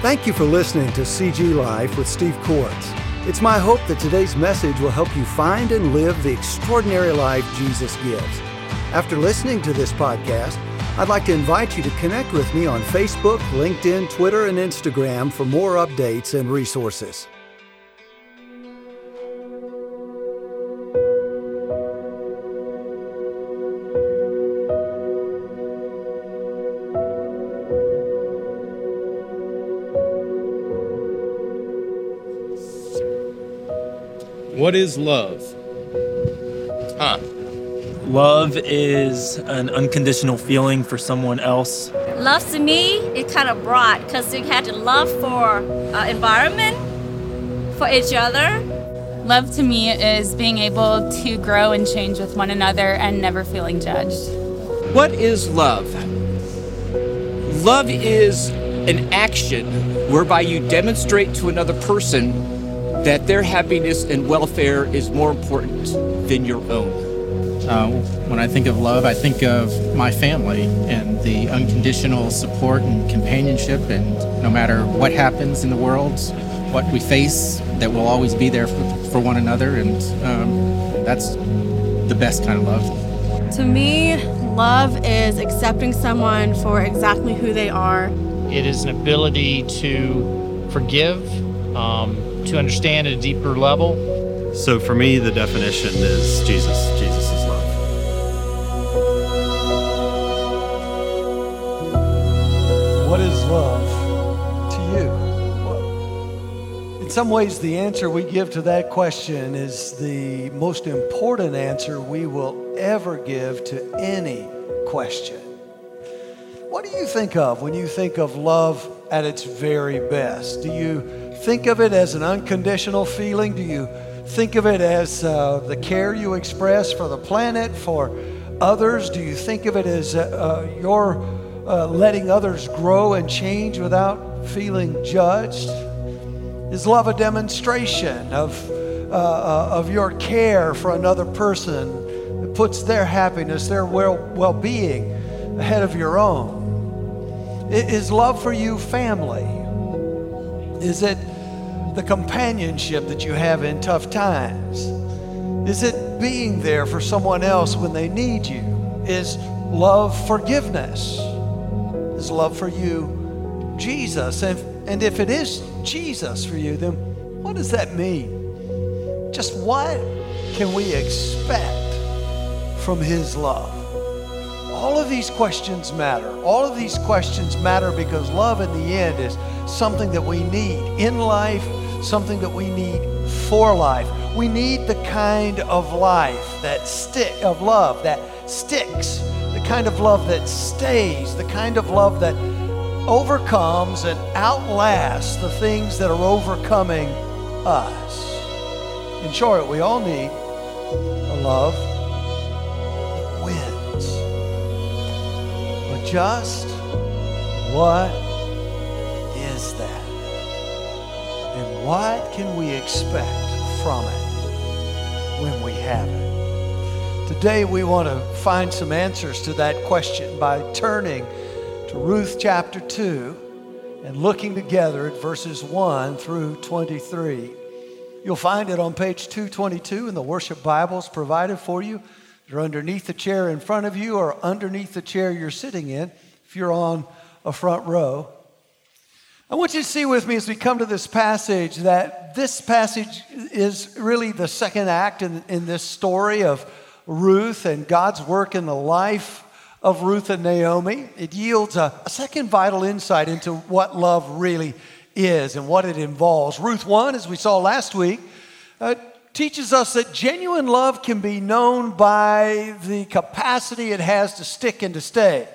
Thank you for listening to CG Life with Steve Corts. It's my hope that today's message will help you find and live the extraordinary life Jesus gives. After listening to this podcast, I'd like to invite you to connect with me on Facebook, LinkedIn, Twitter, and Instagram for more updates and resources. What is love? Huh. Love is an unconditional feeling for someone else. Love to me is kind of broad because you have to love for uh, environment, for each other. Love to me is being able to grow and change with one another and never feeling judged. What is love? Love is an action whereby you demonstrate to another person that their happiness and welfare is more important than your own. Uh, when I think of love, I think of my family and the unconditional support and companionship, and no matter what happens in the world, what we face, that we'll always be there for, for one another, and um, that's the best kind of love. To me, love is accepting someone for exactly who they are. It is an ability to forgive. Um, to understand at a deeper level? So for me, the definition is Jesus. Jesus is love. What is love to you? in some ways, the answer we give to that question is the most important answer we will ever give to any question. What do you think of when you think of love at its very best? Do you think of it as an unconditional feeling? Do you think of it as uh, the care you express for the planet, for others? Do you think of it as uh, uh, your uh, letting others grow and change without feeling judged? Is love a demonstration of, uh, uh, of your care for another person that puts their happiness, their well being ahead of your own? Is love for you family? Is it the companionship that you have in tough times? Is it being there for someone else when they need you? Is love forgiveness? Is love for you Jesus? And, and if it is Jesus for you, then what does that mean? Just what can we expect from His love? All of these questions matter. All of these questions matter because love in the end is something that we need in life, something that we need for life. We need the kind of life that stick of love that sticks, the kind of love that stays, the kind of love that overcomes and outlasts the things that are overcoming us. In short, we all need a love just what is that? And what can we expect from it when we have it? Today, we want to find some answers to that question by turning to Ruth chapter 2 and looking together at verses 1 through 23. You'll find it on page 222 in the worship Bibles provided for you. They're underneath the chair in front of you or underneath the chair you're sitting in if you're on a front row. I want you to see with me as we come to this passage that this passage is really the second act in, in this story of Ruth and God's work in the life of Ruth and Naomi. It yields a, a second vital insight into what love really is and what it involves. Ruth 1, as we saw last week, uh, teaches us that genuine love can be known by the capacity it has to stick and to stay.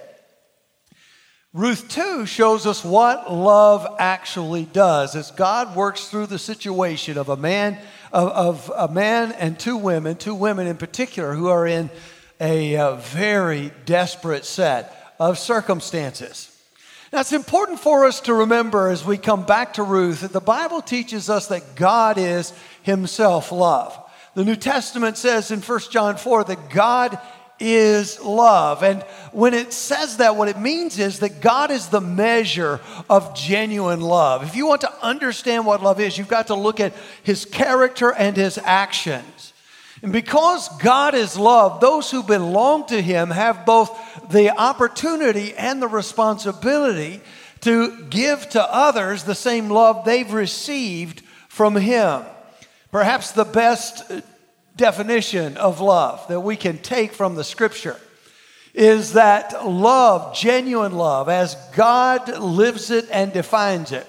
Ruth 2 shows us what love actually does as God works through the situation of a man of, of a man and two women, two women in particular who are in a, a very desperate set of circumstances. Now, it's important for us to remember as we come back to Ruth that the Bible teaches us that God is Himself love. The New Testament says in 1 John 4 that God is love. And when it says that, what it means is that God is the measure of genuine love. If you want to understand what love is, you've got to look at his character and his actions. And because God is love, those who belong to him have both the opportunity and the responsibility to give to others the same love they've received from him. Perhaps the best definition of love that we can take from the scripture is that love, genuine love, as God lives it and defines it,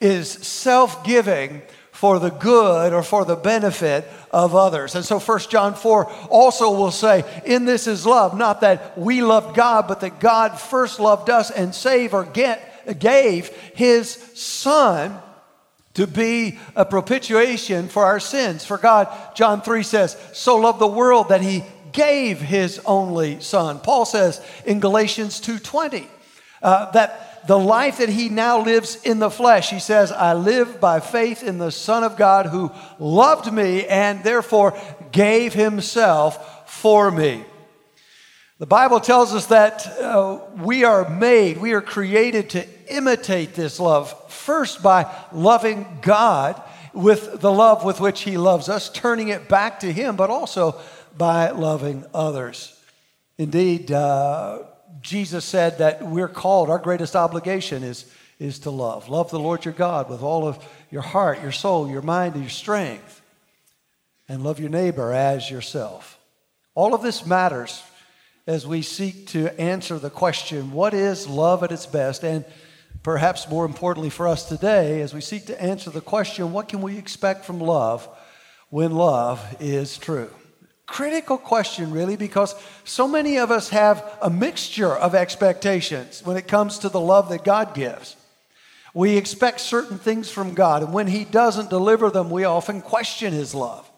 is self giving for the good or for the benefit of others. And so 1 John 4 also will say, In this is love, not that we loved God, but that God first loved us and saved or get, gave his Son to be a propitiation for our sins. For God, John 3 says, so loved the world that he gave his only son. Paul says in Galatians 2:20 uh, that the life that he now lives in the flesh, he says, I live by faith in the Son of God who loved me and therefore gave himself for me. The Bible tells us that uh, we are made, we are created to imitate this love first by loving God with the love with which He loves us, turning it back to Him, but also by loving others. Indeed, uh, Jesus said that we're called, our greatest obligation is, is to love. Love the Lord your God with all of your heart, your soul, your mind, and your strength. And love your neighbor as yourself. All of this matters as we seek to answer the question what is love at its best? And perhaps more importantly for us today, as we seek to answer the question, what can we expect from love when love is true? Critical question, really, because so many of us have a mixture of expectations when it comes to the love that God gives. We expect certain things from God, and when He doesn't deliver them, we often question His love.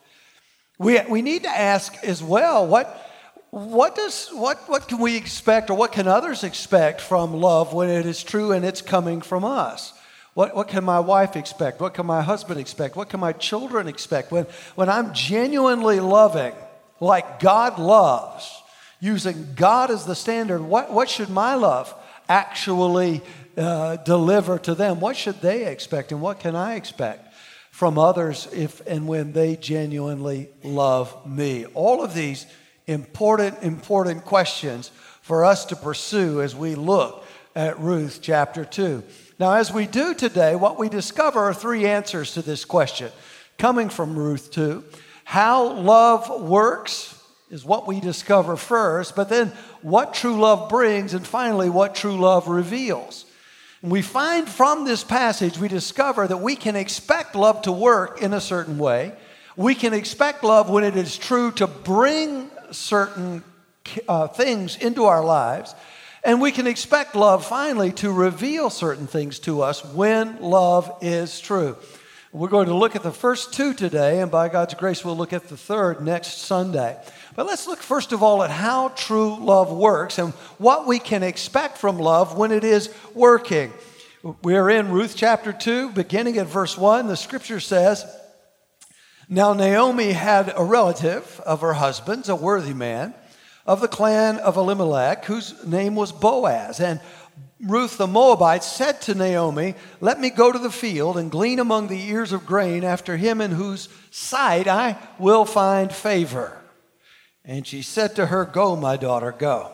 We, we need to ask as well what, what does what what can we expect or what can others expect from love when it is true and it's coming from us? What, what can my wife expect? What can my husband expect? What can my children expect? When when i'm genuinely loving like god loves using god as the standard what, what should my love actually uh, deliver to them? What should they expect and what can i expect from others if and when they genuinely love me? All of these important, important questions for us to pursue as we look at Ruth chapter 2. Now, as we do today, what we discover are three answers to this question coming from Ruth 2. How love works is what we discover first, but then what true love brings, and finally, what true love reveals. And we find from this passage, we discover that we can expect love to work in a certain way. We can expect love when it is true to bring certain uh, things into our lives. And we can expect love finally to reveal certain things to us when love is true. We're going to look at the first two today, and by God's grace, we'll look at the third next Sunday. But let's look first of all at how true love works and what we can expect from love when it is working. We're in Ruth chapter 2, beginning at verse 1. The scripture says, now, Naomi had a relative of her husband's, a worthy man, of the clan of Elimelech, whose name was Boaz. And Ruth the Moabite said to Naomi, Let me go to the field and glean among the ears of grain after him in whose sight I will find favor. And she said to her, Go, my daughter, go.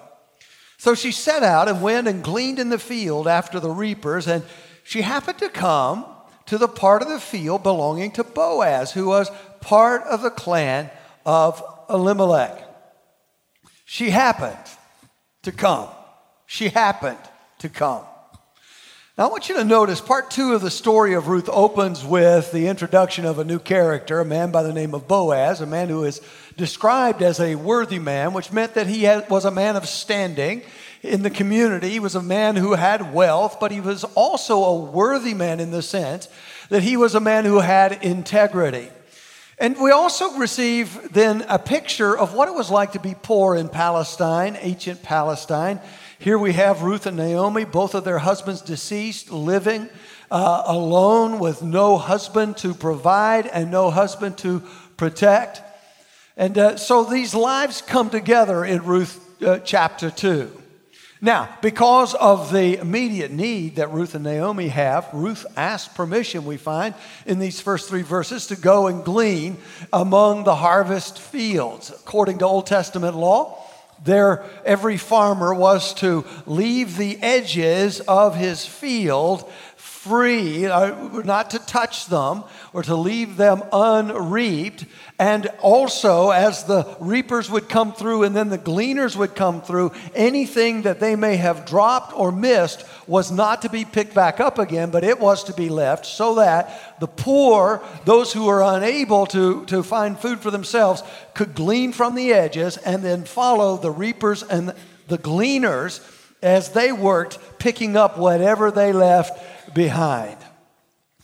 So she set out and went and gleaned in the field after the reapers, and she happened to come to the part of the field belonging to Boaz, who was part of the clan of Elimelech. She happened to come. She happened to come. Now, I want you to notice part two of the story of Ruth opens with the introduction of a new character, a man by the name of Boaz, a man who is described as a worthy man, which meant that he had, was a man of standing in the community. He was a man who had wealth, but he was also a worthy man in the sense that he was a man who had integrity. And we also receive then a picture of what it was like to be poor in Palestine, ancient Palestine. Here we have Ruth and Naomi, both of their husbands deceased, living uh, alone with no husband to provide and no husband to protect. And uh, so these lives come together in Ruth uh, chapter 2. Now, because of the immediate need that Ruth and Naomi have, Ruth asks permission, we find in these first three verses, to go and glean among the harvest fields. According to Old Testament law, there, every farmer was to leave the edges of his field free, uh, not to touch them or to leave them unreaped. And also, as the reapers would come through and then the gleaners would come through, anything that they may have dropped or missed was not to be picked back up again, but it was to be left so that the poor, those who were unable to, to find food for themselves, could glean from the edges and then follow the reapers and the gleaners as they worked, picking up whatever they left behind.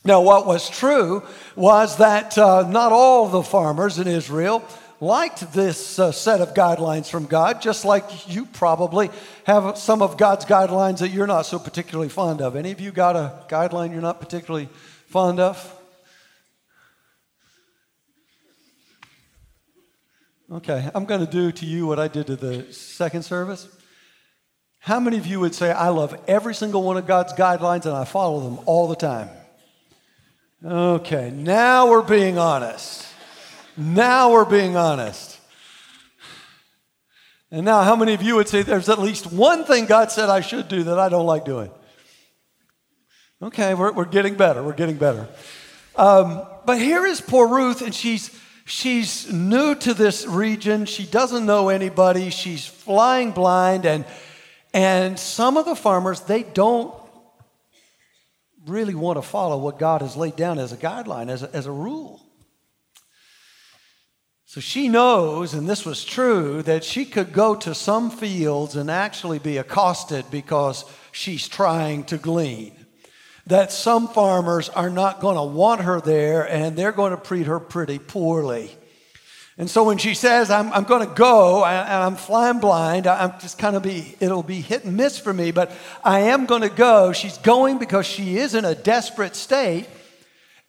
Now, what was true was that uh, not all the farmers in Israel liked this uh, set of guidelines from God, just like you probably have some of God's guidelines that you're not so particularly fond of. Any of you got a guideline you're not particularly fond of? Okay, I'm going to do to you what I did to the second service. How many of you would say, I love every single one of God's guidelines and I follow them all the time? Okay, now we're being honest. Now we're being honest. And now, how many of you would say there's at least one thing God said I should do that I don't like doing? Okay, we're, we're getting better. We're getting better. Um, but here is poor Ruth, and she's she's new to this region. She doesn't know anybody. She's flying blind, and and some of the farmers, they don't really want to follow what God has laid down as a guideline, as a, as a rule. So she knows, and this was true, that she could go to some fields and actually be accosted because she's trying to glean. That some farmers are not going to want her there and they're going to treat her pretty poorly. And so when she says, I'm, I'm going to go and I'm flying blind, I'm just kind of be, it'll be hit and miss for me, but I am going to go. She's going because she is in a desperate state.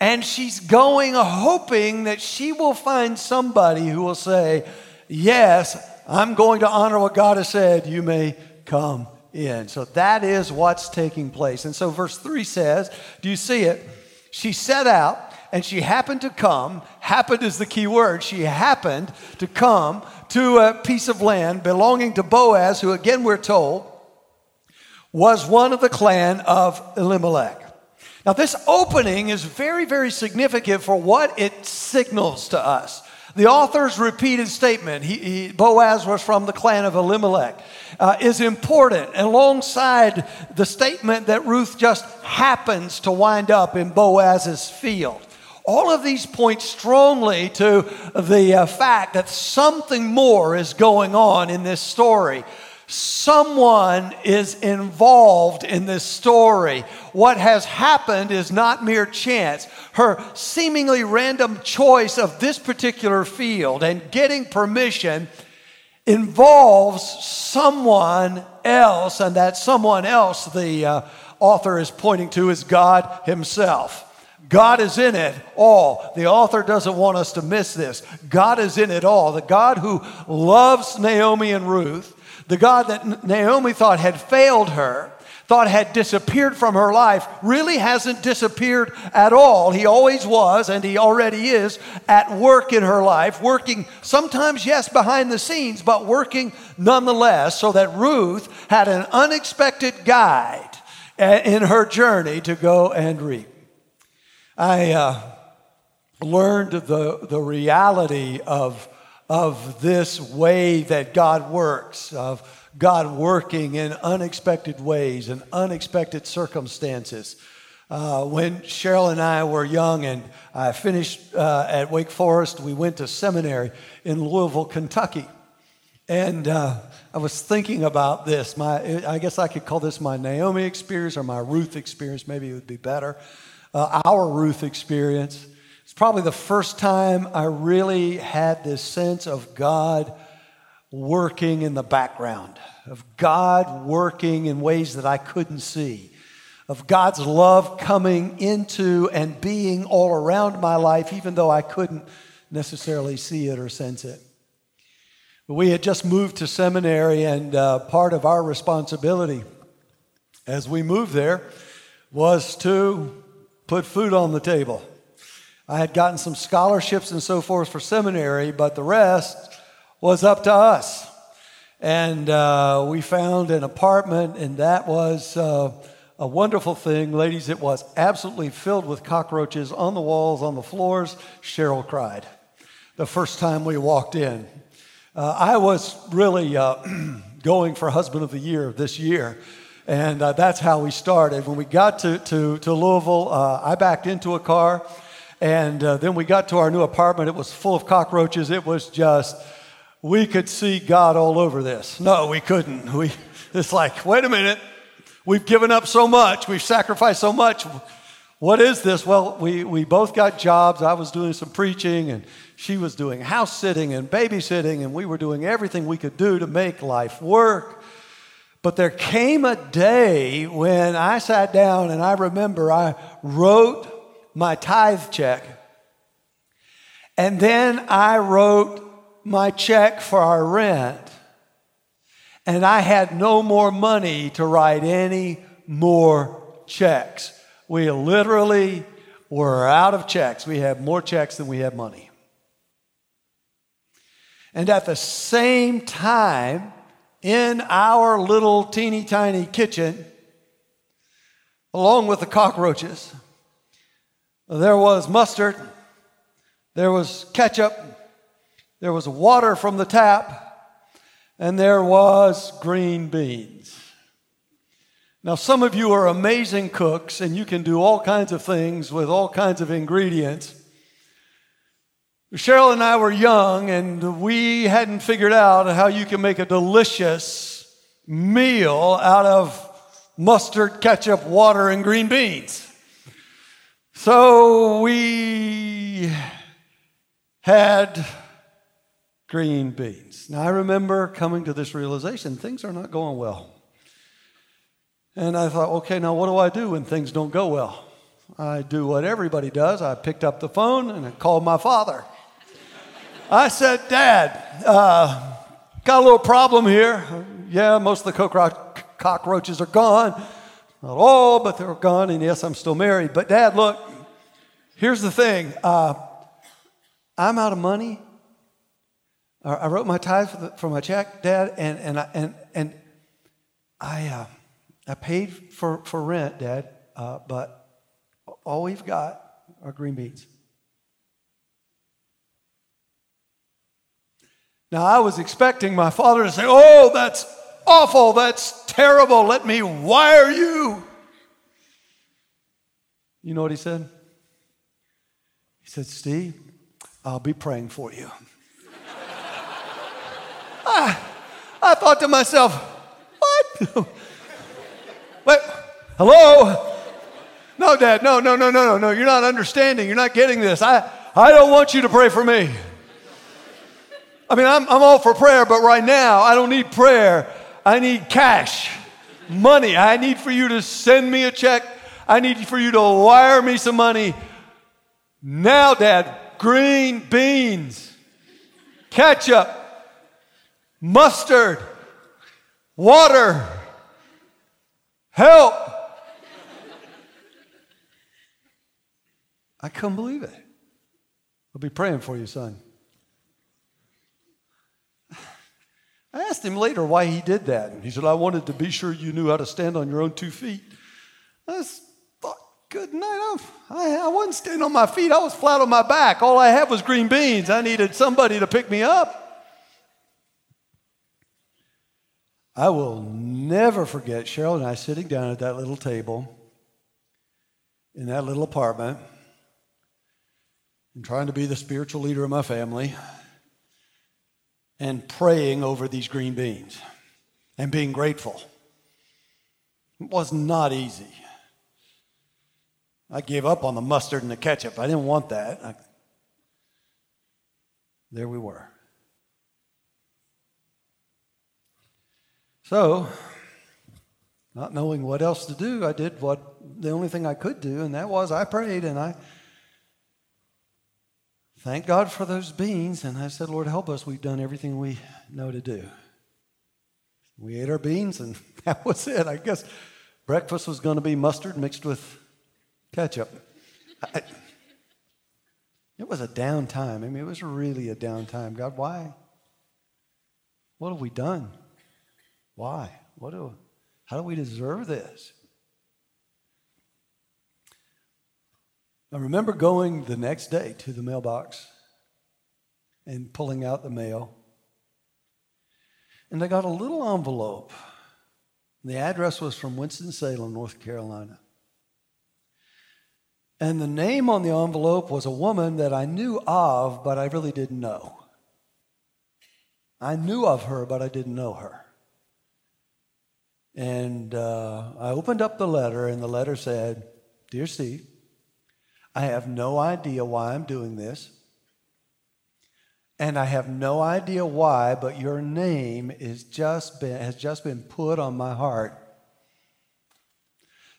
And she's going hoping that she will find somebody who will say, Yes, I'm going to honor what God has said. You may come in. So that is what's taking place. And so verse 3 says, Do you see it? She set out and she happened to come, happened is the key word, she happened to come to a piece of land belonging to Boaz, who again we're told was one of the clan of Elimelech. Now, this opening is very, very significant for what it signals to us. The author's repeated statement, he, he, Boaz was from the clan of Elimelech, uh, is important alongside the statement that Ruth just happens to wind up in Boaz's field. All of these point strongly to the uh, fact that something more is going on in this story. Someone is involved in this story. What has happened is not mere chance. Her seemingly random choice of this particular field and getting permission involves someone else, and that someone else the uh, author is pointing to is God Himself. God is in it all. The author doesn't want us to miss this. God is in it all. The God who loves Naomi and Ruth, the God that Naomi thought had failed her, thought had disappeared from her life, really hasn't disappeared at all. He always was, and he already is at work in her life, working sometimes, yes, behind the scenes, but working nonetheless, so that Ruth had an unexpected guide eh, in her journey to go and reap. I uh, learned the, the reality of, of this way that God works, of God working in unexpected ways and unexpected circumstances. Uh, when Cheryl and I were young and I finished uh, at Wake Forest, we went to seminary in Louisville, Kentucky. And uh, I was thinking about this. My, I guess I could call this my Naomi experience or my Ruth experience. Maybe it would be better uh, our Ruth experience. It's probably the first time I really had this sense of God working in the background, of God working in ways that I couldn't see, of God's love coming into and being all around my life, even though I couldn't necessarily see it or sense it. We had just moved to seminary, and uh, part of our responsibility as we moved there was to put food on the table. I had gotten some scholarships and so forth for seminary, but the rest was up to us. And uh, we found an apartment, and that was uh, a wonderful thing. Ladies, it was absolutely filled with cockroaches on the walls, on the floors. Cheryl cried the first time we walked in. Uh, I was really uh, going for husband of the year this year. And uh, that's how we started. When we got to, to, to Louisville, uh, I backed into a car. And uh, then we got to our new apartment. It was full of cockroaches. It was just, we could see God all over this. No, we couldn't. We, it's like, wait a minute. We've given up so much. We've sacrificed so much. What is this? Well, we, we both got jobs. I was doing some preaching, and she was doing house sitting and babysitting, and we were doing everything we could do to make life work. But there came a day when I sat down and I remember I wrote my tithe check. And then I wrote my check for our rent. And I had no more money to write any more checks. We literally were out of checks. We had more checks than we had money. And at the same time, in our little teeny tiny kitchen, along with the cockroaches, there was mustard, there was ketchup, there was water from the tap, and there was green beans. Now, some of you are amazing cooks and you can do all kinds of things with all kinds of ingredients. Cheryl and I were young, and we hadn't figured out how you can make a delicious meal out of mustard, ketchup, water, and green beans. So we had green beans. Now, I remember coming to this realization things are not going well. And I thought, okay, now what do I do when things don't go well? I do what everybody does. I picked up the phone and I called my father. I said, Dad, uh, got a little problem here. Yeah, most of the cockroaches are gone. Not all, but they're gone. And yes, I'm still married. But Dad, look, here's the thing uh, I'm out of money. I wrote my tithe for, the, for my check, Dad, and, and, I, and, and I, uh, I paid for, for rent, Dad, uh, but all we've got are green beans. Now, I was expecting my father to say, Oh, that's awful. That's terrible. Let me wire you. You know what he said? He said, Steve, I'll be praying for you. I, I thought to myself, What? Wait, hello? No, Dad, no, no, no, no, no, no. You're not understanding. You're not getting this. I, I don't want you to pray for me. I mean, I'm, I'm all for prayer, but right now I don't need prayer. I need cash, money. I need for you to send me a check. I need for you to wire me some money. Now, Dad, green beans, ketchup, mustard, water, help. I couldn't believe it. I'll be praying for you, son. I asked him later why he did that. And he said, I wanted to be sure you knew how to stand on your own two feet. I thought, good night. I, I wasn't standing on my feet, I was flat on my back. All I had was green beans. I needed somebody to pick me up. I will never forget Cheryl and I sitting down at that little table in that little apartment and trying to be the spiritual leader of my family and praying over these green beans and being grateful. It was not easy. I gave up on the mustard and the ketchup. I didn't want that. I, there we were. So, not knowing what else to do, I did what the only thing I could do, and that was I prayed and I thank God for those beans. And I said, Lord, help us. We've done everything we know to do. We ate our beans, and that was it. I guess breakfast was going to be mustard mixed with ketchup. I, it was a down time. I mean, it was really a down time. God, why? What have we done? Why? What do, how do we deserve this? I remember going the next day to the mailbox and pulling out the mail. And I got a little envelope. The address was from Winston-Salem, North Carolina. And the name on the envelope was a woman that I knew of, but I really didn't know. I knew of her, but I didn't know her. And uh, I opened up the letter, and the letter said, Dear Steve, I have no idea why I'm doing this. And I have no idea why, but your name is just been, has just been put on my heart.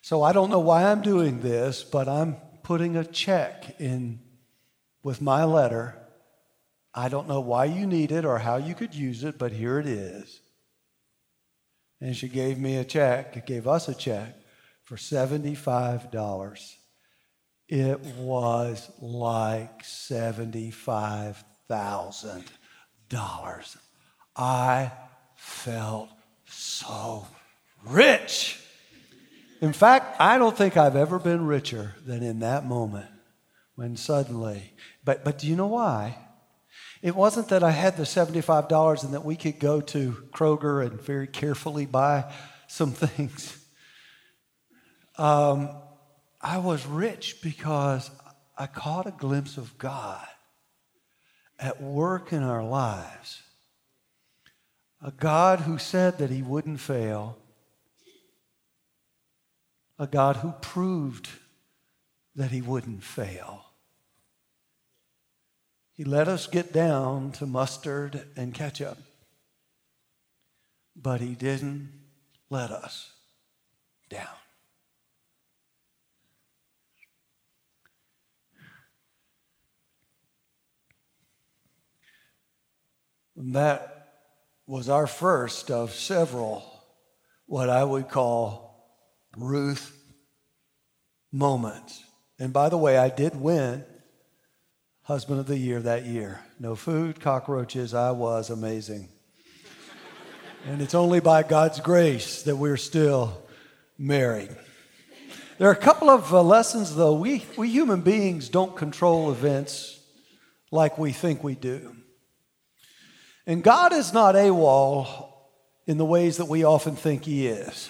So I don't know why I'm doing this, but I'm putting a check in with my letter. I don't know why you need it or how you could use it, but here it is. And she gave me a check, gave us a check for $75. It was like $75,000. I felt so rich. In fact, I don't think I've ever been richer than in that moment when suddenly, but, but do you know why? It wasn't that I had the $75 and that we could go to Kroger and very carefully buy some things. Um, I was rich because I caught a glimpse of God at work in our lives. A God who said that He wouldn't fail. A God who proved that He wouldn't fail. He let us get down to mustard and ketchup, but He didn't let us down. And that was our first of several, what I would call Ruth moments. And by the way, I did win Husband of the Year that year. No food, cockroaches, I was amazing. and it's only by God's grace that we're still married. There are a couple of uh, lessons, though. We, we human beings don't control events like we think we do. And God is not AWOL in the ways that we often think He is.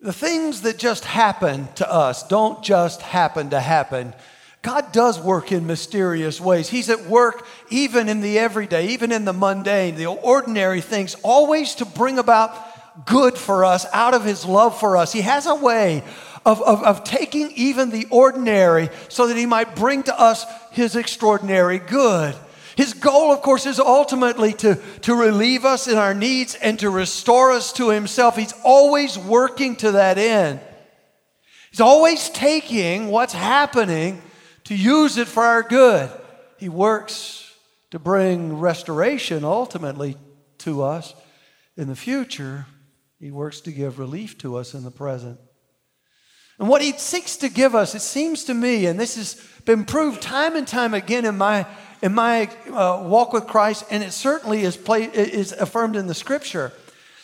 The things that just happen to us don't just happen to happen. God does work in mysterious ways. He's at work even in the everyday, even in the mundane, the ordinary things, always to bring about good for us out of His love for us. He has a way of, of, of taking even the ordinary so that He might bring to us His extraordinary good. His goal, of course, is ultimately to, to relieve us in our needs and to restore us to Himself. He's always working to that end. He's always taking what's happening to use it for our good. He works to bring restoration ultimately to us in the future. He works to give relief to us in the present. And what he seeks to give us, it seems to me, and this has been proved time and time again in my in my uh, walk with Christ, and it certainly is, play, is affirmed in the scripture,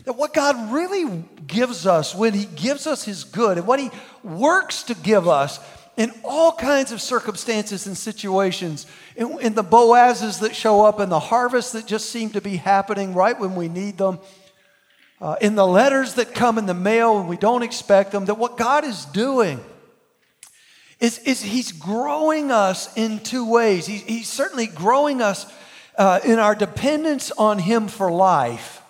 that what God really gives us when He gives us His good and what He works to give us in all kinds of circumstances and situations, in, in the Boazes that show up, in the harvests that just seem to be happening right when we need them, uh, in the letters that come in the mail when we don't expect them, that what God is doing is, is he's growing us in two ways. He, he's certainly growing us uh, in our dependence on him for life.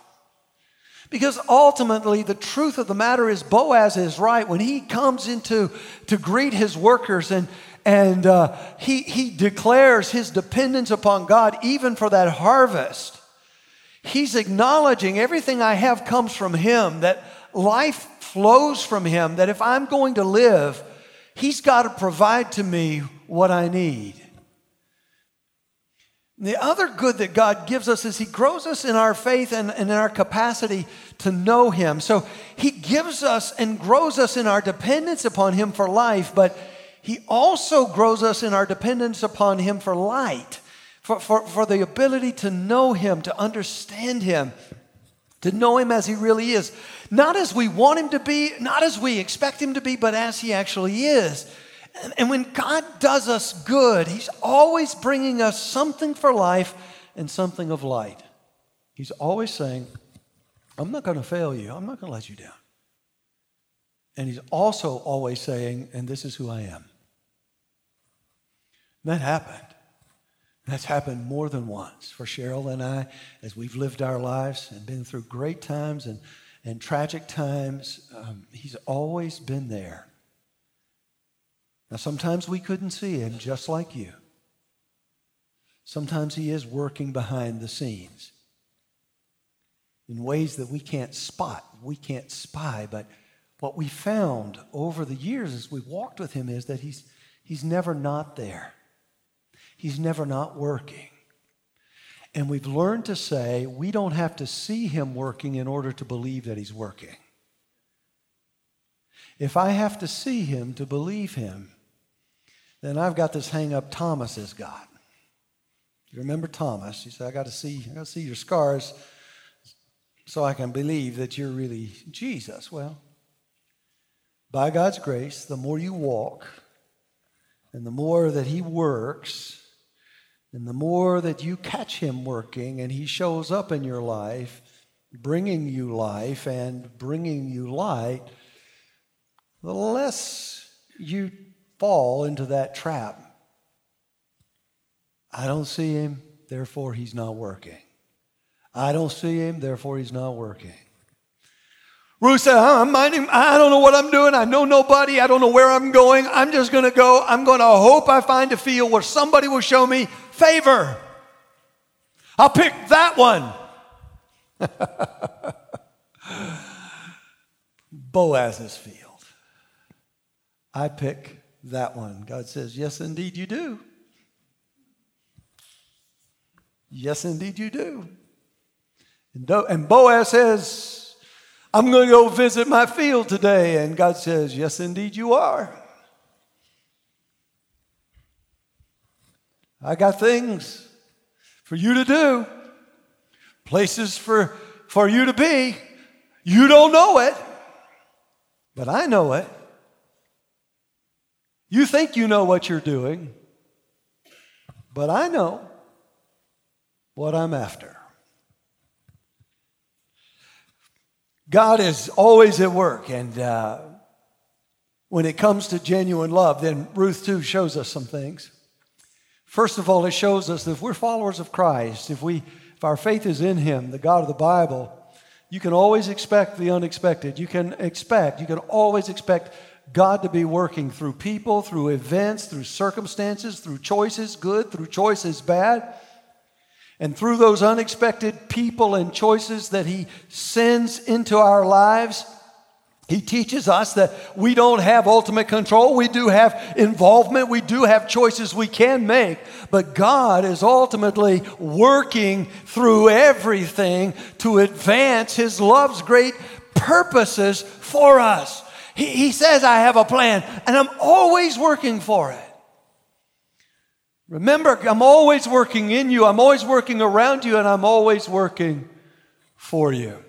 Because ultimately, the truth of the matter is, Boaz is right. When he comes into to greet his workers and, and uh, he, he declares his dependence upon God even for that harvest, he's acknowledging everything I have comes from him, that life flows from him, that if I'm going to live, He's got to provide to me what I need. The other good that God gives us is He grows us in our faith and, and in our capacity to know Him. So He gives us and grows us in our dependence upon Him for life, but He also grows us in our dependence upon Him for light, for, for, for the ability to know Him, to understand Him, to know Him as He really is. Not as we want Him to be, not as we expect Him to be, but as He actually is. And when God does us good, He's always bringing us something for life and something of light. He's always saying, I'm not going to fail you, I'm not going to let you down. And He's also always saying, and this is who I am. That happened. That's happened more than once for Cheryl and I as we've lived our lives and been through great times and, and tragic times. Um, he's always been there. Now, sometimes we couldn't see him, just like you. Sometimes he is working behind the scenes in ways that we can't spot, we can't spy. But what we found over the years as we walked with him is that he's, he's never not there, he's never not working. And we've learned to say we don't have to see him working in order to believe that he's working. If I have to see him to believe him, then I've got this hang up Thomas has got. You remember Thomas? He said, I got to see, I got to see your scars so I can believe that you're really Jesus. Well, by God's grace, the more you walk and the more that He works, and the more that you catch Him working and He shows up in your life, bringing you life and bringing you light, the less you fall into that trap. I don't see him, therefore he's not working. I don't see him, therefore he's not working. Ruth said, I'm minding, I don't know what I'm doing. I know nobody. I don't know where I'm going. I'm just going to go. I'm going to hope I find a field where somebody will show me favor. I'll pick that one. Boaz's field. I pick that one. God says, Yes, indeed, you do. Yes, indeed, you do. And Boaz says, I'm going to go visit my field today. And God says, Yes, indeed, you are. I got things for you to do, places for, for you to be. You don't know it, but I know it. You think you know what you're doing, but I know what I'm after. God is always at work, and uh, when it comes to genuine love, then Ruth 2 shows us some things. First of all, it shows us that if we're followers of Christ, if, we, if our faith is in Him, the God of the Bible, you can always expect the unexpected. You can expect, you can always expect God to be working through people, through events, through circumstances, through choices good, through choices bad. And through those unexpected people and choices that He sends into our lives, He teaches us that we don't have ultimate control. We do have involvement. We do have choices we can make. But God is ultimately working through everything to advance His love's great purposes for us. He, he says, I have a plan, and I'm always working for it. Remember, I'm always working in you, I'm always working around you, and I'm always working for you.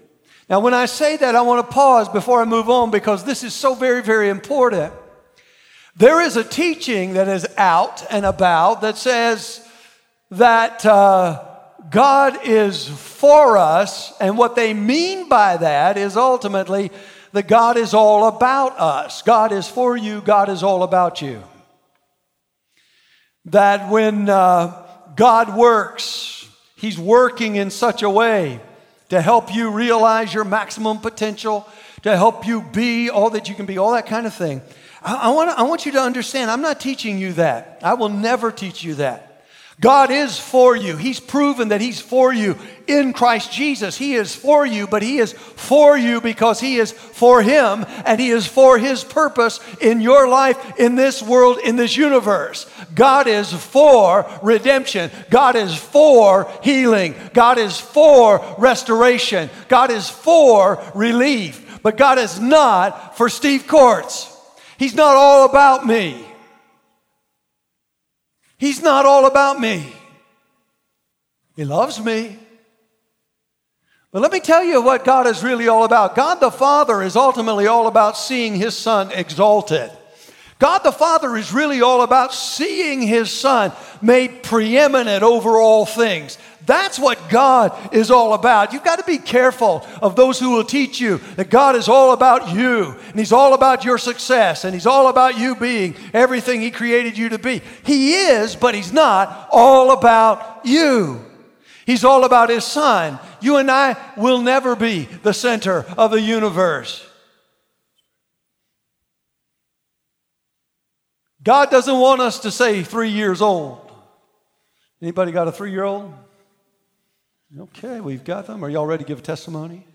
Now, when I say that, I want to pause before I move on because this is so very, very important. There is a teaching that is out and about that says that uh, God is for us, and what they mean by that is ultimately that God is all about us. God is for you, God is all about you. That when uh, God works, He's working in such a way to help you realize your maximum potential, to help you be all that you can be, all that kind of thing. I, I, want, I want you to understand, I'm not teaching you that. I will never teach you that. God is for you. He's proven that He's for you in Christ Jesus. He is for you, but He is for you because He is for Him and He is for His purpose in your life, in this world, in this universe. God is for redemption. God is for healing. God is for restoration. God is for relief. But God is not for Steve Corts. He's not all about me. He's not all about me. He loves me. But let me tell you what God is really all about. God the Father is ultimately all about seeing His Son exalted. God the Father is really all about seeing His Son made preeminent over all things. That's what God is all about. You've got to be careful of those who will teach you that God is all about you and He's all about your success and He's all about you being everything He created you to be. He is, but He's not all about you. He's all about His Son. You and I will never be the center of the universe. God doesn't want us to say three years old. Anybody got a three year old? Okay, we've got them. Are y'all ready to give a testimony?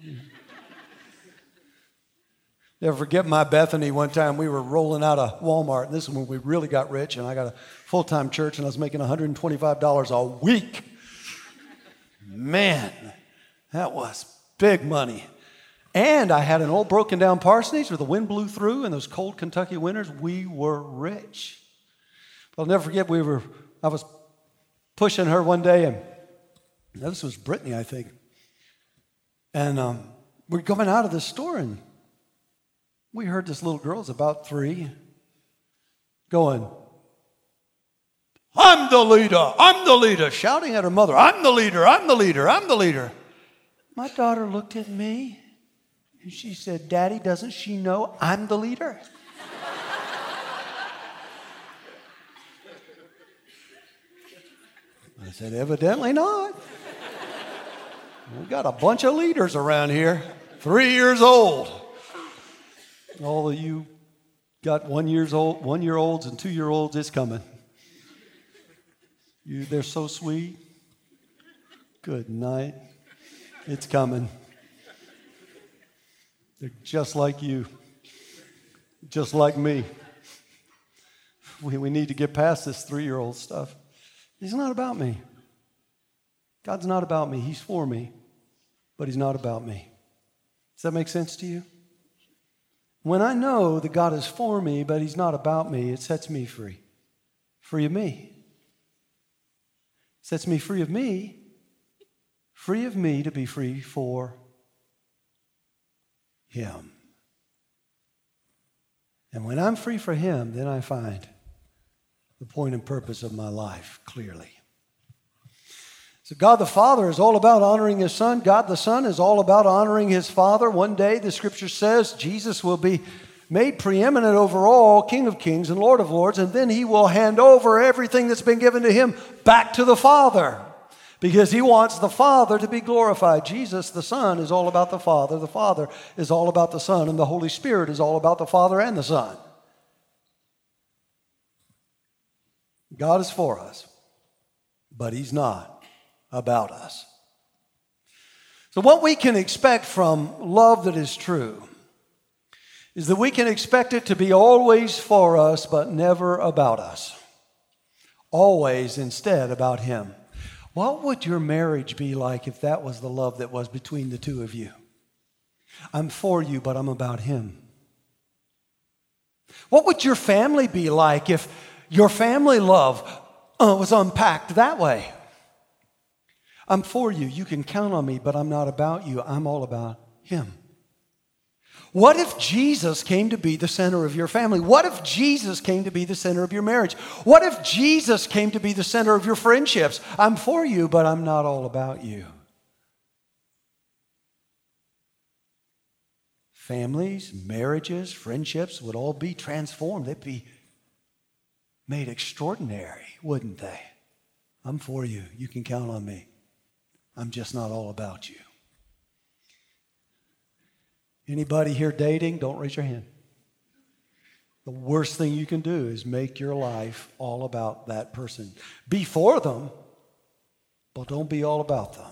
Never forget my Bethany one time. We were rolling out of Walmart, this is when we really got rich, and I got a full time church, and I was making $125 a week. Man, that was big money. And I had an old broken down parsonage where the wind blew through in those cold Kentucky winters. We were rich. I'll never forget, we were, I was pushing her one day, and this was Brittany, I think. And um, we're coming out of the store, and we heard this little girl, is about three, going, I'm the leader, I'm the leader, shouting at her mother, I'm the leader, I'm the leader, I'm the leader. My daughter looked at me and she said, Daddy, doesn't she know I'm the leader? I said, Evidently not. We've got a bunch of leaders around here, three years old. All of you got one years old, one year olds and two year olds, it's coming. You, they're so sweet. Good night. It's coming. They're just like you, just like me. We, we need to get past this three year old stuff. He's not about me. God's not about me. He's for me, but He's not about me. Does that make sense to you? When I know that God is for me, but He's not about me, it sets me free. Free of me. Sets me free of me. Free of me to be free for Him. And when I'm free for Him, then I find the point and purpose of my life clearly. So, God the Father is all about honoring His Son. God the Son is all about honoring His Father. One day, the scripture says, Jesus will be made preeminent over all, King of Kings and Lord of Lords, and then He will hand over everything that's been given to Him back to the Father because He wants the Father to be glorified. Jesus, the Son, is all about the Father. The Father is all about the Son, and the Holy Spirit is all about the Father and the Son. God is for us, but He's not about us. So, what we can expect from love that is true is that we can expect it to be always for us, but never about us. Always instead about Him. What would your marriage be like if that was the love that was between the two of you? I'm for you, but I'm about Him. What would your family be like if your family love uh, was unpacked that way? I'm for you. You can count on me, but I'm not about you. I'm all about Him. What if Jesus came to be the center of your family? What if Jesus came to be the center of your marriage? What if Jesus came to be the center of your friendships? I'm for you, but I'm not all about you. Families, marriages, friendships would all be transformed. They'd be made extraordinary, wouldn't they? I'm for you. You can count on me. I'm just not all about you. Anybody here dating? Don't raise your hand. the worst thing you can do is make your life all about that person. Be for them, but don't be all about them.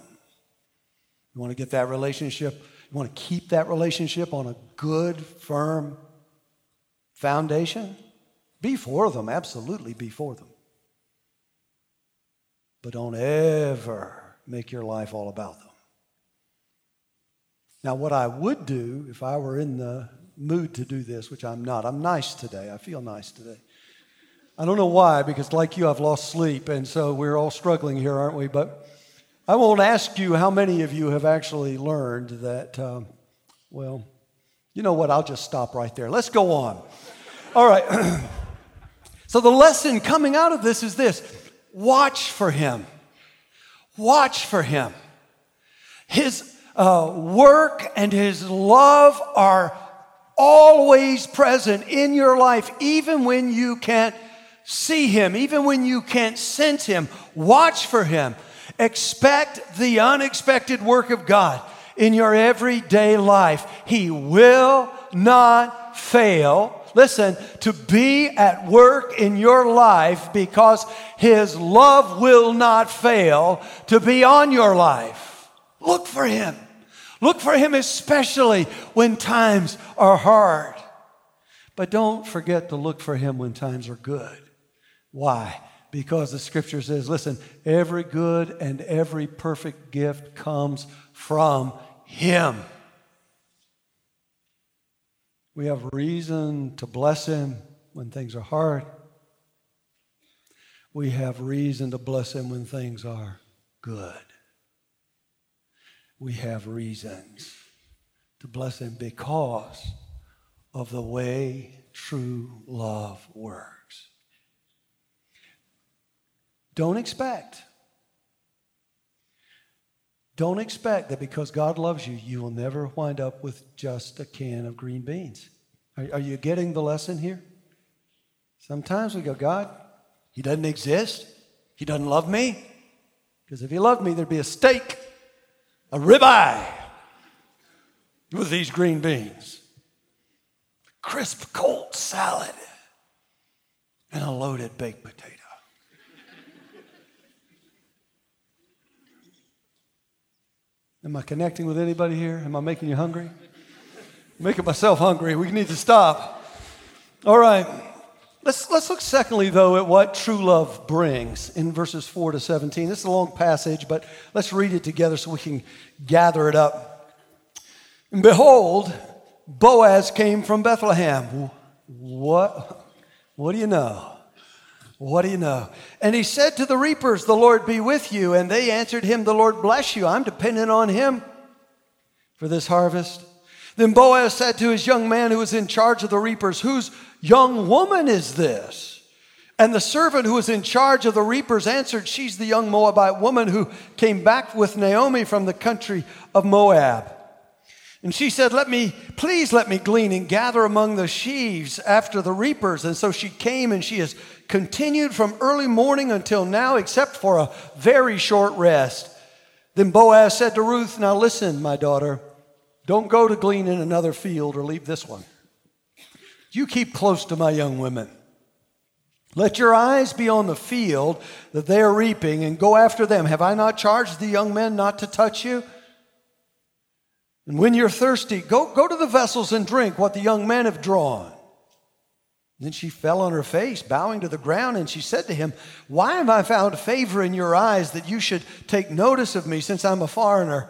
You want to get that relationship, you want to keep that relationship on a good, firm foundation? Be for them, absolutely be for them. But don't ever make your life all about them. Now, what I would do if I were in the mood to do this, which I'm not, I'm nice today. I feel nice today. I don't know why, because like you, I've lost sleep, and so we're all struggling here, aren't we? But I won't ask you how many of you have actually learned that, um, well, you know what? I'll just stop right there. Let's go on. All right. so the lesson coming out of this is this watch for him. Watch for him. His uh, work and his love are always present in your life, even when you can't see him, even when you can't sense him. Watch for him. Expect the unexpected work of God in your everyday life. He will not fail. Listen, to be at work in your life because His love will not fail to be on your life. Look for Him. Look for Him especially when times are hard. But don't forget to look for Him when times are good. Why? Because the scripture says, listen, every good and every perfect gift comes from Him. We have reason to bless Him when things are hard. We have reason to bless Him when things are good we have reasons to bless Him because of the way true love works. Don't expect. Don't expect that because God loves you, you will never wind up with just a can of green beans. Are, are you getting the lesson here? Sometimes we go, God, He doesn't exist. He doesn't love me. Because if He loved me, there'd be a steak a ribeye with these green beans, crisp cold salad, and a loaded baked potato. Am I connecting with anybody here? Am I making you hungry? making myself hungry. We need to stop. All right. Let's, let's look secondly, though, at what true love brings in verses 4 to 17. This is a long passage, but let's read it together so we can gather it up. And behold, Boaz came from Bethlehem. What? What do you know? What do you know? And he said to the reapers, The Lord be with you. And they answered him, The Lord bless you. I'm dependent on him for this harvest. Then Boaz said to his young man who was in charge of the reapers, Whose young woman is this? And the servant who was in charge of the reapers answered, She's the young Moabite woman who came back with Naomi from the country of Moab. And she said, Let me, please let me glean and gather among the sheaves after the reapers. And so she came and she has continued from early morning until now, except for a very short rest. Then Boaz said to Ruth, Now listen, my daughter. Don't go to glean in another field or leave this one. You keep close to my young women. Let your eyes be on the field that they are reaping and go after them. Have I not charged the young men not to touch you? And when you're thirsty, go, go to the vessels and drink what the young men have drawn. Then she fell on her face, bowing to the ground, and she said to him, Why have I found favor in your eyes that you should take notice of me since I'm a foreigner?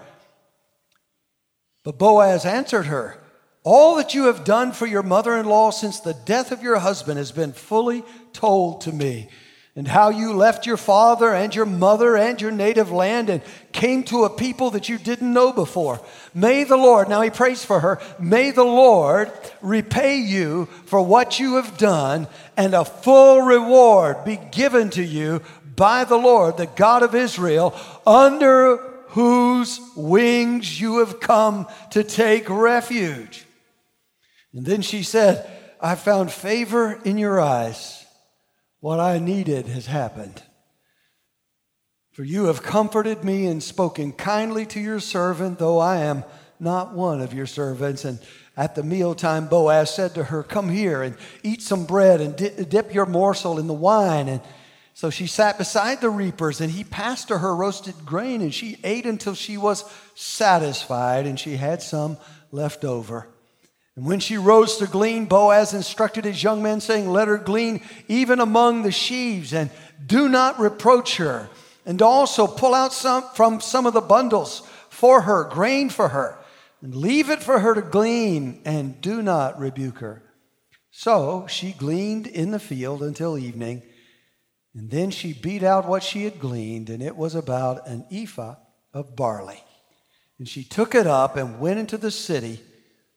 But Boaz answered her, All that you have done for your mother in law since the death of your husband has been fully told to me, and how you left your father and your mother and your native land and came to a people that you didn't know before. May the Lord, now he prays for her, may the Lord repay you for what you have done, and a full reward be given to you by the Lord, the God of Israel, under whose wings you have come to take refuge. And then she said, I found favor in your eyes. What I needed has happened. For you have comforted me and spoken kindly to your servant, though I am not one of your servants. And At the mealtime, Boaz said to her, Come here and eat some bread and dip your morsel in the wine. And so she sat beside the reapers, and he passed to her roasted grain, and she ate until she was satisfied, and she had some left over. And when she rose to glean, Boaz instructed his young men, saying, Let her glean even among the sheaves, and do not reproach her. And also pull out some from some of the bundles for her, grain for her, and leave it for her to glean, and do not rebuke her. So she gleaned in the field until evening. And then she beat out what she had gleaned, and it was about an ephah of barley. And she took it up and went into the city.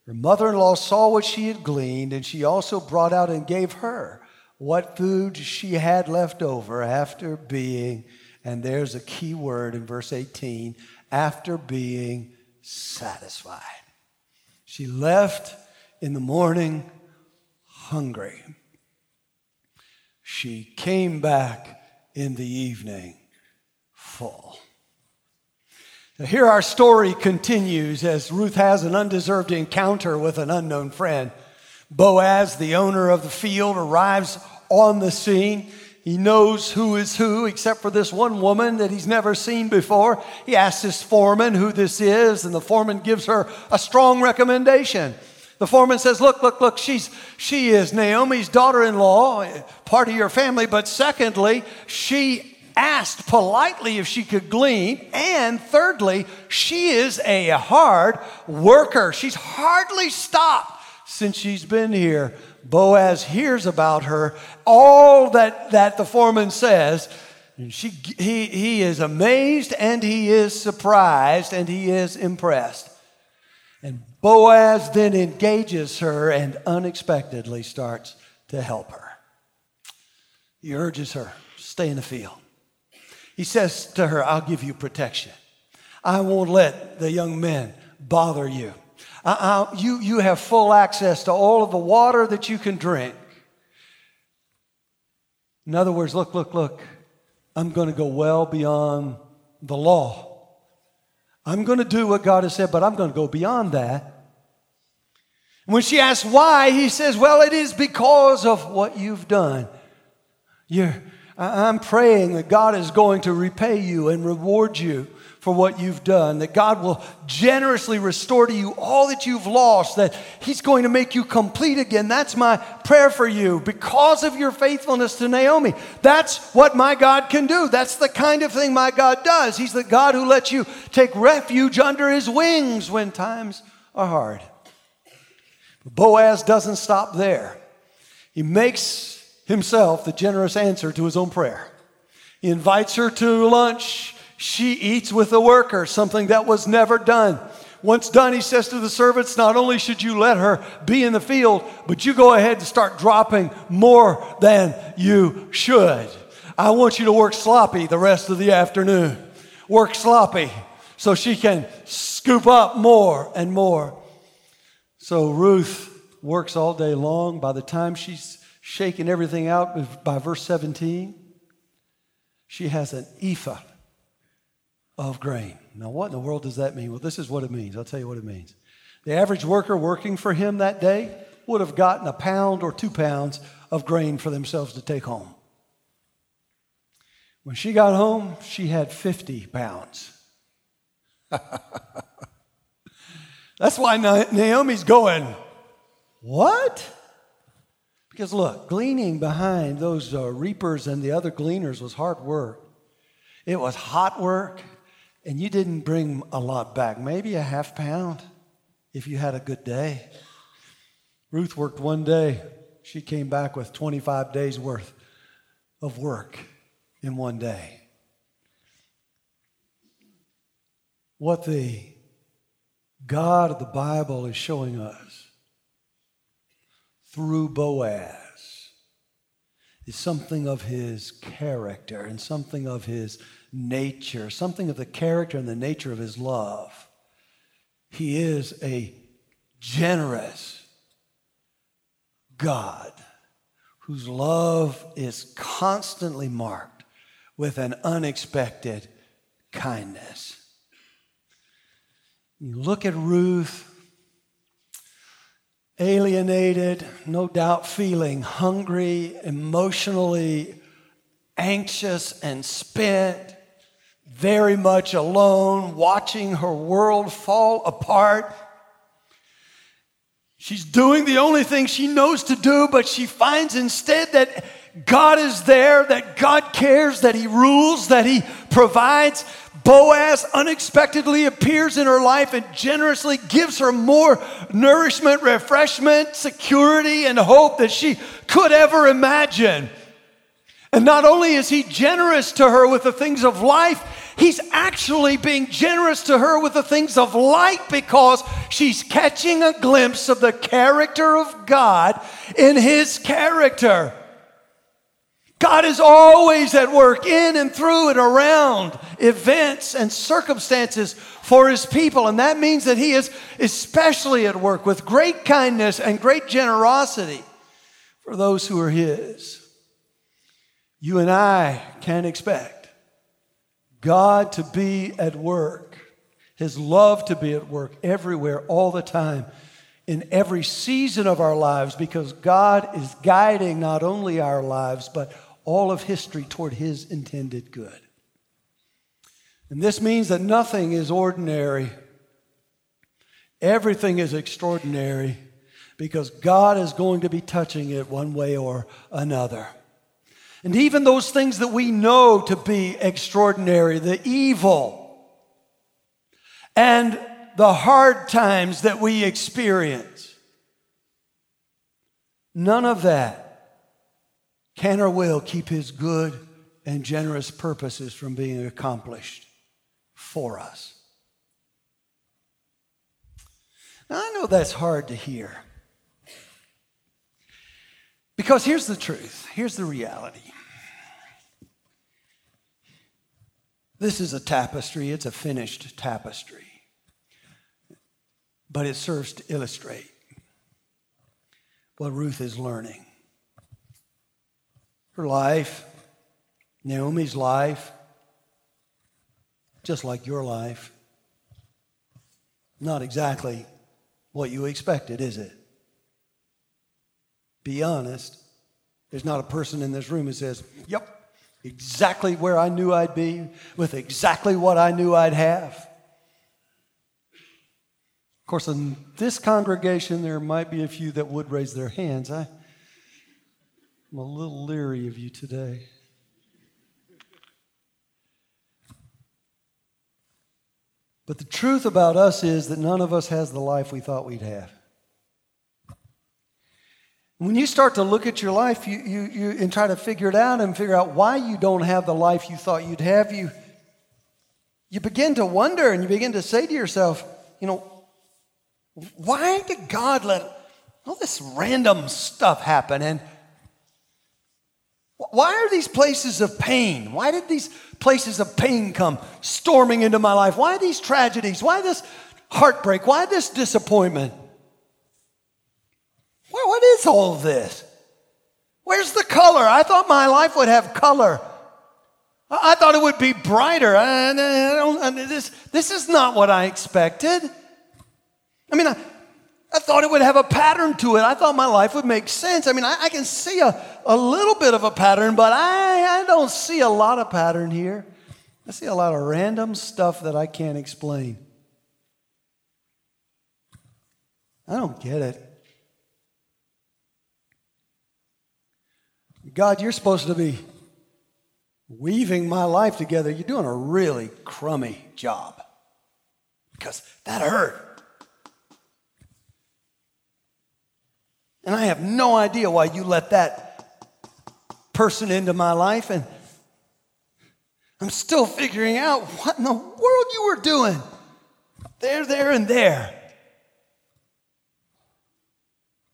Her mother in law saw what she had gleaned, and she also brought out and gave her what food she had left over after being, and there's a key word in verse 18 after being satisfied. She left in the morning hungry. She came back in the evening full. Now, here our story continues as Ruth has an undeserved encounter with an unknown friend. Boaz, the owner of the field, arrives on the scene. He knows who is who, except for this one woman that he's never seen before. He asks his foreman who this is, and the foreman gives her a strong recommendation. The foreman says, Look, look, look, she's, she is Naomi's daughter in law, part of your family. But secondly, she asked politely if she could glean. And thirdly, she is a hard worker. She's hardly stopped since she's been here. Boaz hears about her, all that, that the foreman says. And she, he, he is amazed and he is surprised and he is impressed. Boaz then engages her and unexpectedly starts to help her. He urges her, stay in the field. He says to her, I'll give you protection. I won't let the young men bother you. I, I, you, you have full access to all of the water that you can drink. In other words, look, look, look, I'm going to go well beyond the law. I'm going to do what God has said, but I'm going to go beyond that. When she asks why, he says, Well, it is because of what you've done. You're, I'm praying that God is going to repay you and reward you for what you've done, that God will generously restore to you all that you've lost, that He's going to make you complete again. That's my prayer for you because of your faithfulness to Naomi. That's what my God can do. That's the kind of thing my God does. He's the God who lets you take refuge under His wings when times are hard. Boaz doesn't stop there. He makes himself the generous answer to his own prayer. He invites her to lunch. She eats with the worker, something that was never done. Once done, he says to the servants, Not only should you let her be in the field, but you go ahead and start dropping more than you should. I want you to work sloppy the rest of the afternoon. Work sloppy so she can scoop up more and more. So Ruth works all day long. By the time she's shaking everything out by verse 17, she has an ephah of grain. Now, what in the world does that mean? Well, this is what it means. I'll tell you what it means. The average worker working for him that day would have gotten a pound or two pounds of grain for themselves to take home. When she got home, she had 50 pounds. That's why Naomi's going, What? Because look, gleaning behind those uh, reapers and the other gleaners was hard work. It was hot work, and you didn't bring a lot back, maybe a half pound if you had a good day. Ruth worked one day, she came back with 25 days worth of work in one day. What the God of the Bible is showing us through Boaz is something of his character and something of his nature, something of the character and the nature of his love. He is a generous God whose love is constantly marked with an unexpected kindness. You look at Ruth, alienated, no doubt feeling hungry, emotionally anxious and spent, very much alone, watching her world fall apart. She's doing the only thing she knows to do, but she finds instead that God is there, that God cares, that He rules, that He provides. Boaz unexpectedly appears in her life and generously gives her more nourishment, refreshment, security, and hope that she could ever imagine. And not only is he generous to her with the things of life, he's actually being generous to her with the things of light because she's catching a glimpse of the character of God in his character. God is always at work in and through and around events and circumstances for his people. And that means that he is especially at work with great kindness and great generosity for those who are his. You and I can expect God to be at work, his love to be at work everywhere, all the time in every season of our lives because God is guiding not only our lives, but all of history toward His intended good. And this means that nothing is ordinary, everything is extraordinary because God is going to be touching it one way or another. And even those things that we know to be extraordinary, the evil and the hard times that we experience, none of that can or will keep his good and generous purposes from being accomplished for us. Now, I know that's hard to hear. Because here's the truth, here's the reality. This is a tapestry, it's a finished tapestry, but it serves to illustrate what Ruth is learning her life, Naomi's life, just like your life. Not exactly what you expected, is it? Be honest. There's not a person in this room who says, Yep, exactly where I knew I'd be, with exactly what I knew I'd have. Of course, in this congregation, there might be a few that would raise their hands. I, I'm a little leery of you today. But the truth about us is that none of us has the life we thought we'd have. When you start to look at your life you, you, you, and try to figure it out and figure out why you don't have the life you thought you'd have, you, you begin to wonder and you begin to say to yourself, you know, why did God let all this random stuff happen? And why are these places of pain? Why did these places of pain come storming into my life? Why these tragedies? Why this heartbreak? Why this disappointment? what is all this? Where's the color? I thought my life would have color. I thought it would be brighter. I, I this, this is not what I expected. I mean, I, I thought it would have a pattern to it. I thought my life would make sense. I mean, I, I can see a, a little bit of a pattern, but I, I don't see a lot of pattern here. I see a lot of random stuff that I can't explain. I don't get it. God, you're supposed to be weaving my life together. You're doing a really crummy job because that hurt. And I have no idea why you let that person into my life. And I'm still figuring out what in the world you were doing there, there, and there.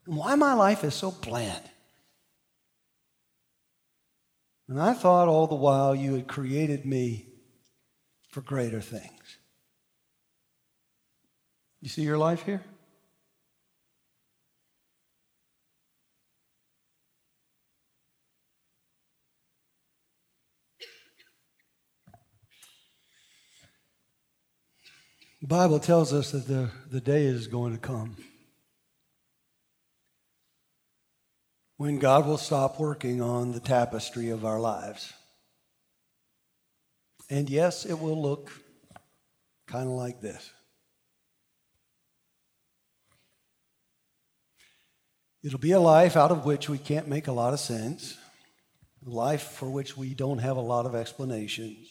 And why my life is so bland. And I thought all the while you had created me for greater things. You see your life here? Bible tells us that the, the day is going to come when God will stop working on the tapestry of our lives. And yes, it will look kind of like this. It'll be a life out of which we can't make a lot of sense, a life for which we don't have a lot of explanations,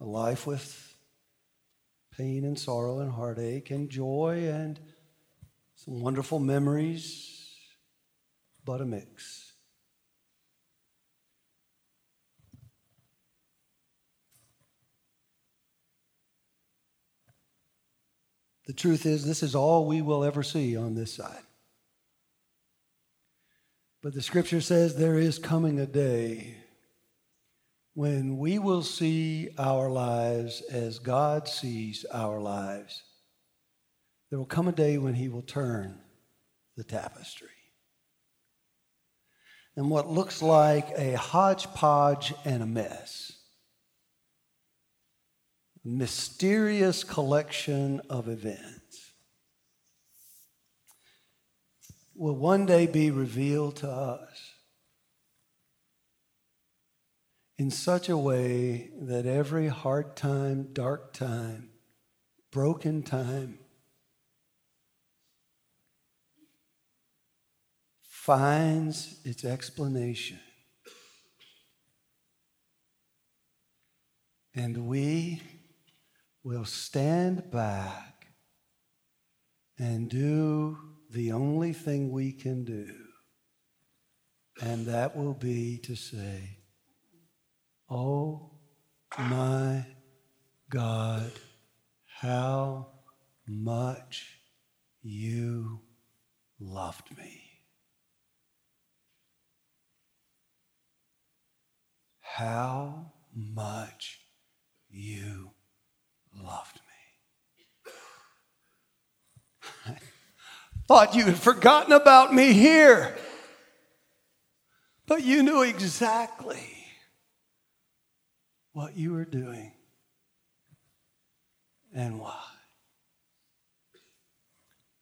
a life with pain and sorrow and heartache and joy and some wonderful memories, but a mix. The truth is, this is all we will ever see on this side. But the scripture says there is coming a day when we will see our lives as God sees our lives. There will come a day when He will turn the tapestry. And what looks like a hodgepodge and a mess a mysterious collection of events will one day be revealed to us in such a way that every hard time, dark time, broken time finds its explanation. And we will stand back and do the only thing we can do, and that will be to say, Oh my God, how much you loved me. How much you loved me. Thought you had forgotten about me here, but you knew exactly what you were doing and why.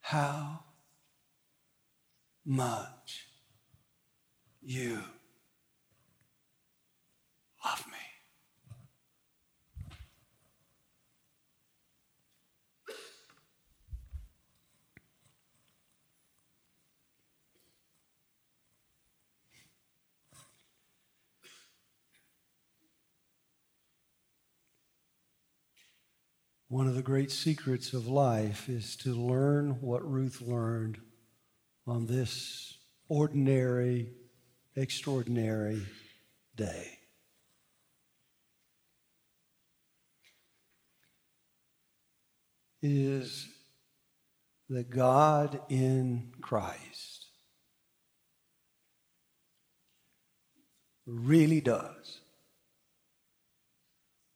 How much you One of the great secrets of life is to learn what Ruth learned on this ordinary, extraordinary day. Is that God in Christ really does,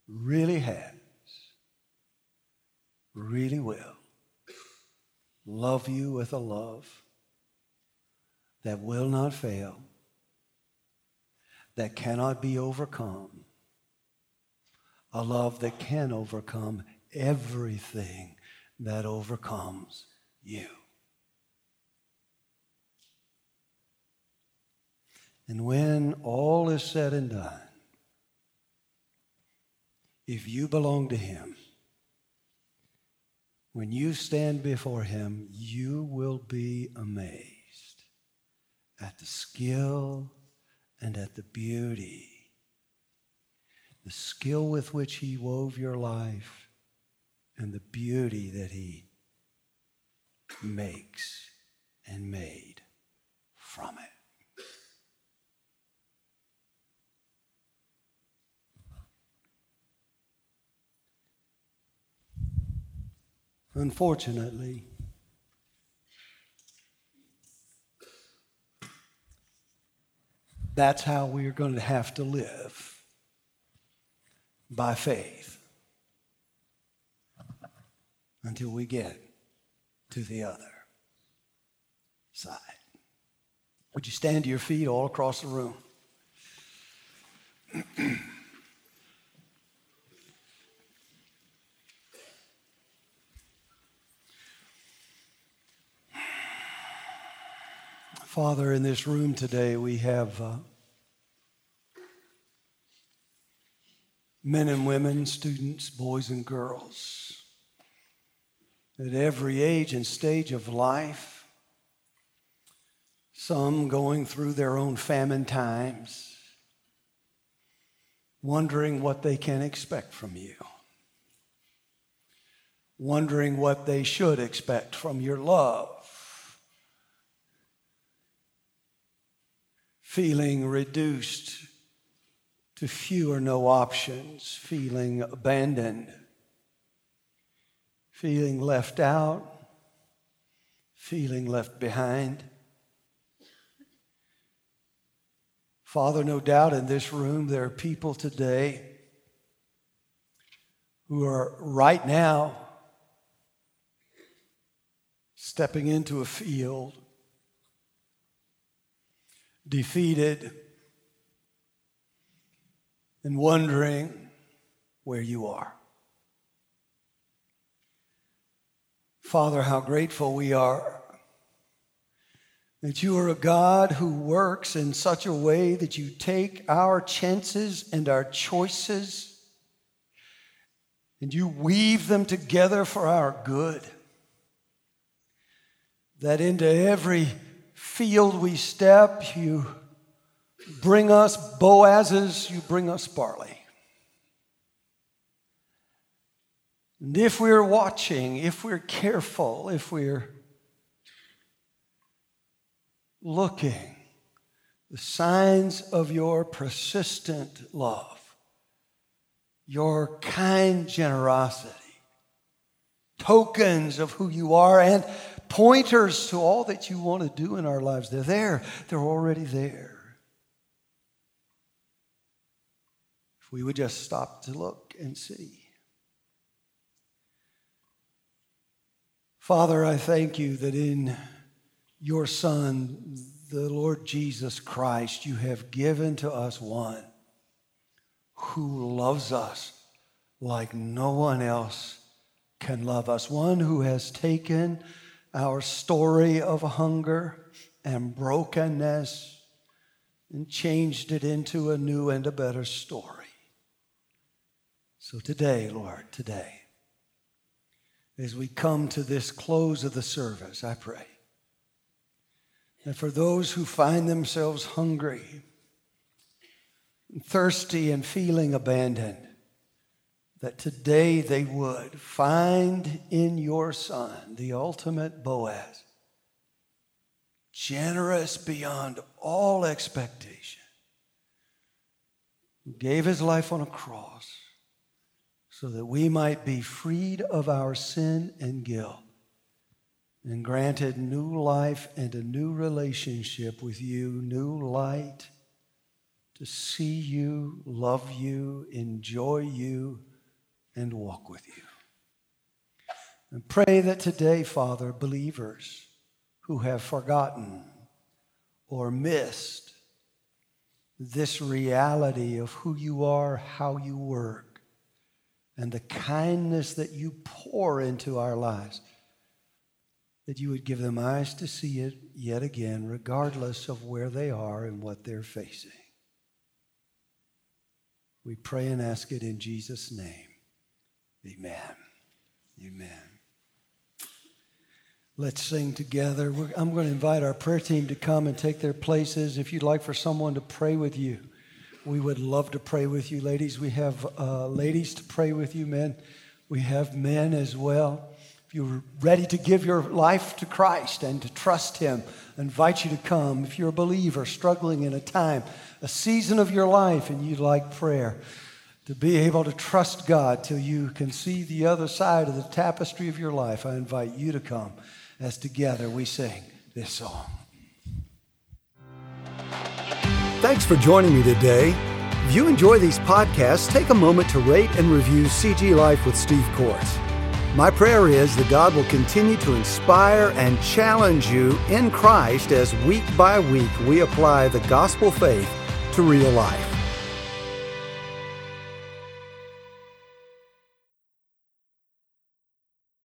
really has really will love you with a love that will not fail, that cannot be overcome, a love that can overcome everything that overcomes you. And when all is said and done, if you belong to Him, when you stand before him, you will be amazed at the skill and at the beauty, the skill with which he wove your life, and the beauty that he makes and made from it. Unfortunately, that's how we are going to have to live by faith until we get to the other side. Would you stand to your feet all across the room? Father, in this room today, we have uh, men and women, students, boys and girls, at every age and stage of life, some going through their own famine times, wondering what they can expect from you, wondering what they should expect from your love feeling reduced to few or no options, feeling abandoned, feeling left out, feeling left behind. Father, no doubt in this room there are people today who are right now stepping into a field defeated, and wondering where you are. Father, how grateful we are that you are a God who works in such a way that you take our chances and our choices and you weave them together for our good. That into every field we step, you bring us Boazes, you bring us barley. And if we're watching, if we're careful, if we're looking, the signs of your persistent love, your kind generosity, tokens of who you are, and pointers to all that you want to do in our lives. They're there, they're already there. If we would just stop to look and see. Father, I thank you that in your Son, the Lord Jesus Christ, you have given to us one who loves us like no one else can love us, one who has taken our story of hunger and brokenness and changed it into a new and a better story. So today, Lord, today, as we come to this close of the service, I pray that for those who find themselves hungry, thirsty, and feeling abandoned, that today they would find in your Son the ultimate Boaz, generous beyond all expectation, who gave his life on a cross so that we might be freed of our sin and guilt and granted new life and a new relationship with you, new light to see you, love you, enjoy you and walk with you. And pray that today, Father, believers who have forgotten or missed this reality of who you are, how you work, and the kindness that you pour into our lives, that you would give them eyes to see it yet again, regardless of where they are and what they're facing. We pray and ask it in Jesus' name. Amen. Amen. Let's sing together. We're, I'm going to invite our prayer team to come and take their places. If you'd like for someone to pray with you, we would love to pray with you, ladies. We have uh, ladies to pray with you, men. We have men as well. If you're ready to give your life to Christ and to trust Him, I invite you to come. If you're a believer struggling in a time, a season of your life, and you'd like prayer, to be able to trust God till you can see the other side of the tapestry of your life, I invite you to come as together we sing this song. Thanks for joining me today. If you enjoy these podcasts, take a moment to rate and review CG Life with Steve Corts. My prayer is that God will continue to inspire and challenge you in Christ as week by week we apply the gospel faith to real life.